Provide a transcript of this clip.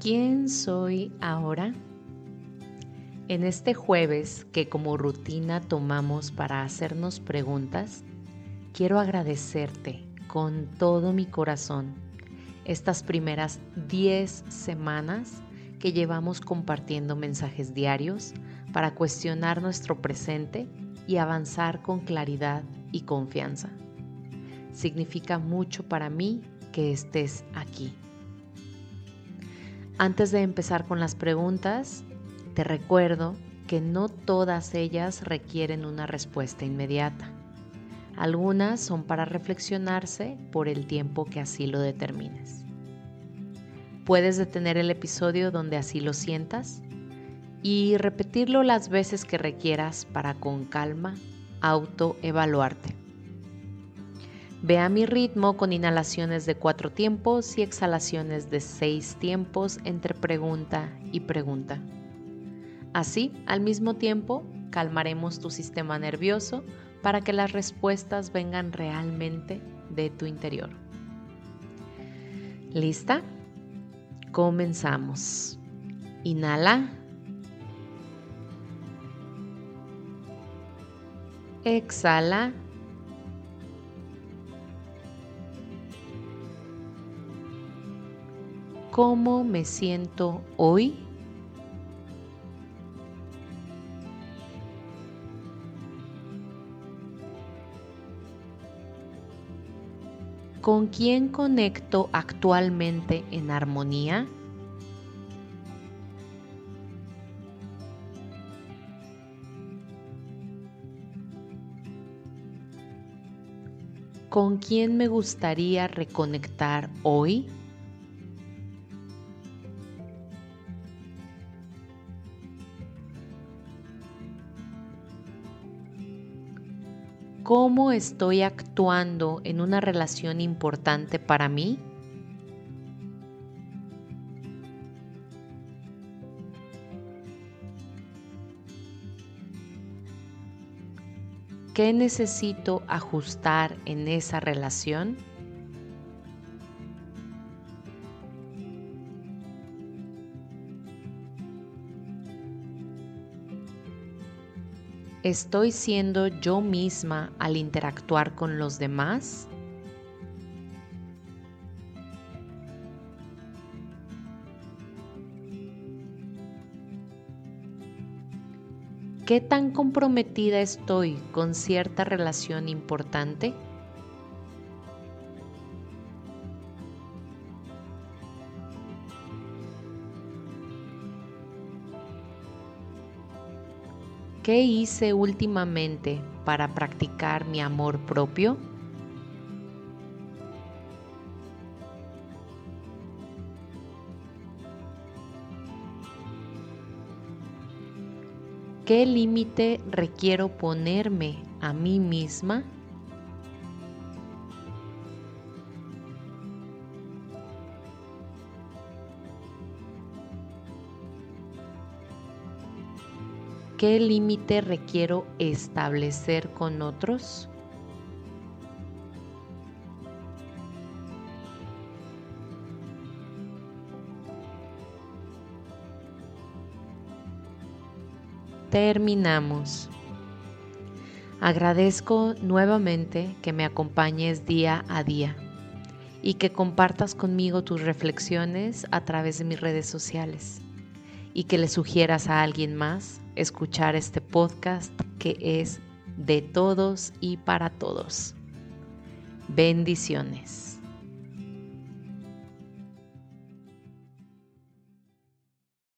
¿Quién soy ahora? En este jueves que como rutina tomamos para hacernos preguntas, quiero agradecerte con todo mi corazón estas primeras 10 semanas que llevamos compartiendo mensajes diarios para cuestionar nuestro presente y avanzar con claridad y confianza. Significa mucho para mí que estés aquí. Antes de empezar con las preguntas, te recuerdo que no todas ellas requieren una respuesta inmediata. Algunas son para reflexionarse por el tiempo que así lo determines. Puedes detener el episodio donde así lo sientas y repetirlo las veces que requieras para con calma autoevaluarte. Ve a mi ritmo con inhalaciones de cuatro tiempos y exhalaciones de seis tiempos entre pregunta y pregunta. Así, al mismo tiempo, calmaremos tu sistema nervioso para que las respuestas vengan realmente de tu interior. ¿Lista? Comenzamos. Inhala. Exhala. Cómo me siento hoy. ¿Con quién conecto actualmente en armonía? ¿Con quién me gustaría reconectar hoy? Cómo estoy actuando en una relación importante para mí? ¿Qué necesito ajustar en esa relación? ¿Estoy siendo yo misma al interactuar con los demás? ¿Qué tan comprometida estoy con cierta relación importante? ¿Qué hice últimamente para practicar mi amor propio? ¿Qué límite requiero ponerme a mí misma? ¿Qué límite requiero establecer con otros? Terminamos. Agradezco nuevamente que me acompañes día a día y que compartas conmigo tus reflexiones a través de mis redes sociales y que le sugieras a alguien más escuchar este podcast que es de todos y para todos. Bendiciones.